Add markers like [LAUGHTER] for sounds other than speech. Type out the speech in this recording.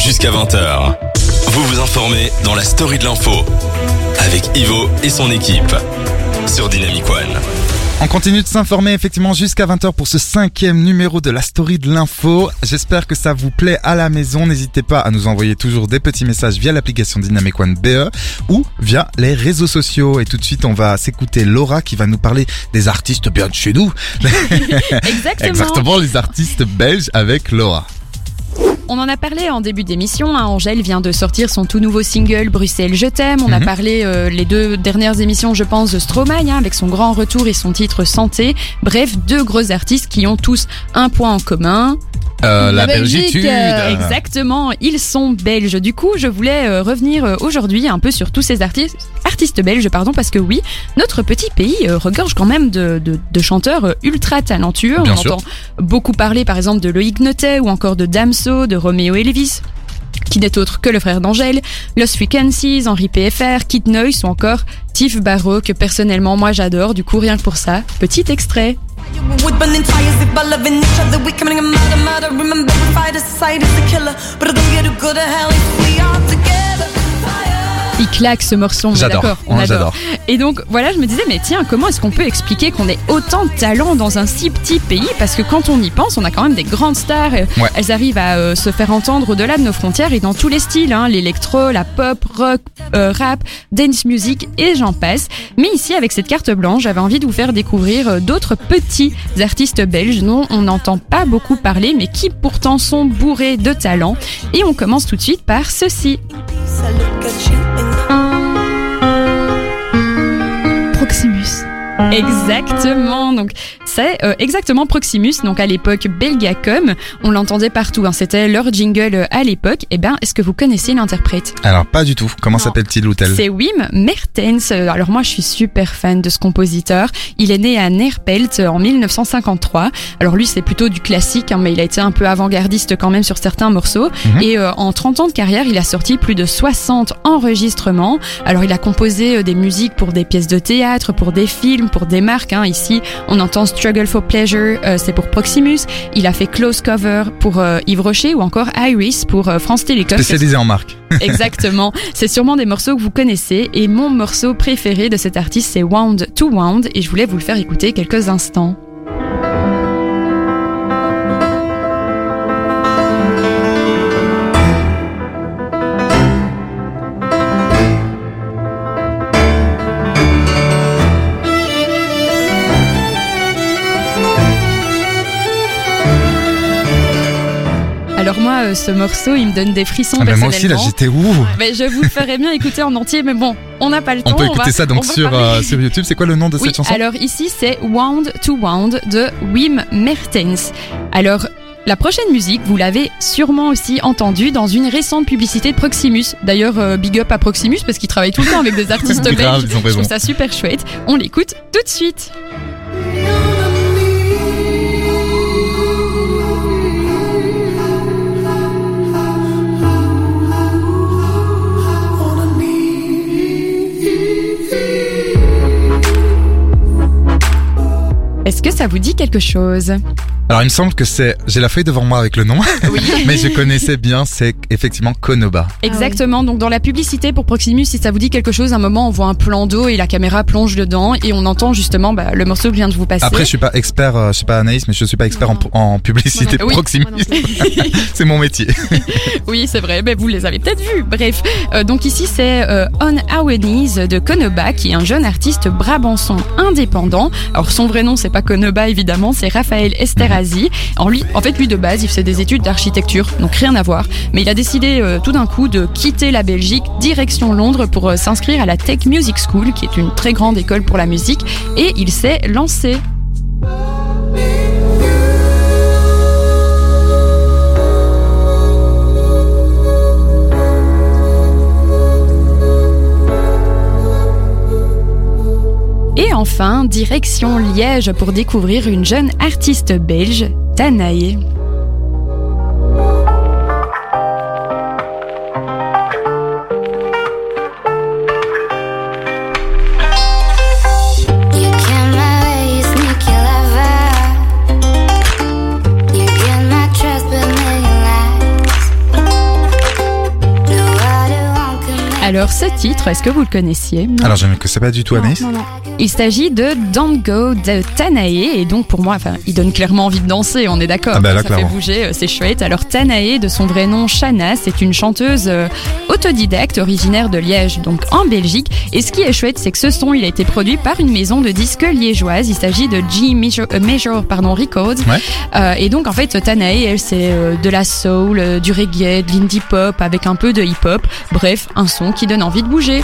jusqu'à 20h. Vous vous informez dans la story de l'info avec Ivo et son équipe sur Dynamic One. On continue de s'informer effectivement jusqu'à 20h pour ce cinquième numéro de la story de l'info. J'espère que ça vous plaît à la maison. N'hésitez pas à nous envoyer toujours des petits messages via l'application Dynamic One BE ou via les réseaux sociaux. Et tout de suite, on va s'écouter Laura qui va nous parler des artistes bien de chez nous. [LAUGHS] Exactement. Exactement, les artistes belges avec Laura. On en a parlé en début d'émission. hein. Angèle vient de sortir son tout nouveau single Bruxelles Je t'aime. On a Mhm. parlé euh, les deux dernières émissions, je pense, de Stromae hein, avec son grand retour et son titre Santé. Bref, deux gros artistes qui ont tous un point en commun. Euh, la, Belgitude. euh, exactement, ils sont belges. Du coup, je voulais revenir aujourd'hui un peu sur tous ces artistes, artistes belges, pardon, parce que oui, notre petit pays euh, regorge quand même de, de- de chanteurs euh, ultra talentueux. Bien On sûr. entend beaucoup parler, par exemple, de Loïc Notet ou encore de Damso, de Roméo Elvis qui n'est autre que le frère d'Angèle, Lost Frequencies, Henri PFR, Kid Noise ou encore Tiff Barrow que personnellement moi j'adore, du coup rien que pour ça, petit extrait. Claque ce morceau, J'adore. on adore. j'adore. Et donc voilà, je me disais, mais tiens, comment est-ce qu'on peut expliquer qu'on ait autant de talent dans un si petit pays? Parce que quand on y pense, on a quand même des grandes stars. Ouais. Elles arrivent à euh, se faire entendre au-delà de nos frontières et dans tous les styles, hein, l'électro, la pop, rock, euh, rap, dance music et j'en passe. Mais ici, avec cette carte blanche, j'avais envie de vous faire découvrir euh, d'autres petits artistes belges dont on n'entend pas beaucoup parler, mais qui pourtant sont bourrés de talent. Et on commence tout de suite par ceci. Exactement, donc euh, exactement Proximus, donc à l'époque Belgacom, on l'entendait partout, hein, c'était leur jingle euh, à l'époque. Et ben, est-ce que vous connaissez l'interprète? Alors pas du tout. Comment s'appelle-t-il ou tel C'est Wim Mertens. Euh, Alors moi, je suis super fan de ce compositeur. Il est né à Neerpelt en 1953. Alors lui, c'est plutôt du classique, hein, mais il a été un peu avant-gardiste quand même sur certains morceaux. Mhm. Et euh, en 30 ans de carrière, il a sorti plus de 60 enregistrements. Alors il a composé des musiques pour des pièces de théâtre, pour des films, pour des marques. hein. Ici, on entend Struggle for Pleasure, euh, c'est pour Proximus. Il a fait Close Cover pour euh, Yves Rocher ou encore Iris pour euh, France Télécom. Spécialisé en marque. [LAUGHS] Exactement. C'est sûrement des morceaux que vous connaissez et mon morceau préféré de cet artiste c'est Wound to Wound et je voulais vous le faire écouter quelques instants. Moi, euh, ce morceau, il me donne des frissons Ah ben moi aussi là j'étais où Mais je vous le ferais bien écouter en entier, mais bon, on n'a pas le temps. On peut écouter va- ça donc sur, euh, sur YouTube. C'est quoi le nom de Oui, cette chanson? alors ici c'est Wound to Wound de Wim Mertens. Alors la prochaine musique, vous l'avez sûrement aussi entendue dans une récente publicité de Proximus. D'ailleurs, euh, big up à Proximus parce qu'il travaille tout le temps avec des [LAUGHS] artistes belges. Je trouve ça super chouette. On l'écoute tout de suite. Est-ce que ça vous dit quelque chose? Alors il me semble que c'est, j'ai la feuille devant moi avec le nom, Oui. [LAUGHS] mais je connaissais bien, c'est effectivement Konoba. Exactement. Donc dans la publicité pour Proximus, si ça vous dit quelque chose, à un moment on voit un plan d'eau et la caméra plonge dedans et on entend justement bah, le morceau que je viens de vous passer. Après je suis pas expert, euh, je suis pas Anaïs, mais je suis pas expert en, en publicité Oui. Proximus. [LAUGHS] c'est mon métier. [LAUGHS] oui, c'est vrai. Mais vous les avez peut-être vus. Bref. Euh, donc ici c'est euh, On Our Knees de Konoba, qui est un jeune artiste brabançon indépendant. Alors son vrai nom c'est pas Konoba évidemment, c'est Raphaël En fait lui de base il faisait des études d'architecture, donc rien à voir. Mais il a décidé euh, tout d'un coup de quitter la Belgique, direction Londres pour euh, s'inscrire à la Tech Music School, qui est une très grande école pour la musique, et il s'est lancé. Direction Liège pour découvrir une jeune artiste belge, Tanae. Ce titre, est-ce que vous le connaissiez? Alors je ne sais pas du tout, Anaïs. Non, non. Il s'agit de Don't Go de Tanae et donc pour moi, enfin, il donne clairement envie de danser, on est d'accord. Ah bah là, ça fait bouger, euh, c'est chouette. Alors Tanae, de son vrai nom Shana, c'est une chanteuse euh, autodidacte originaire de Liège, donc en Belgique. Et ce qui est chouette, c'est que ce son, il a été produit par une maison de disques liégeoise. Il s'agit de G Major, euh, Major, pardon, Records. Ouais. Euh, et donc en fait, Tanae, elle, c'est de la soul, du reggae, de l'indie pop avec un peu de hip hop. Bref, un son qui donne envie de bouger.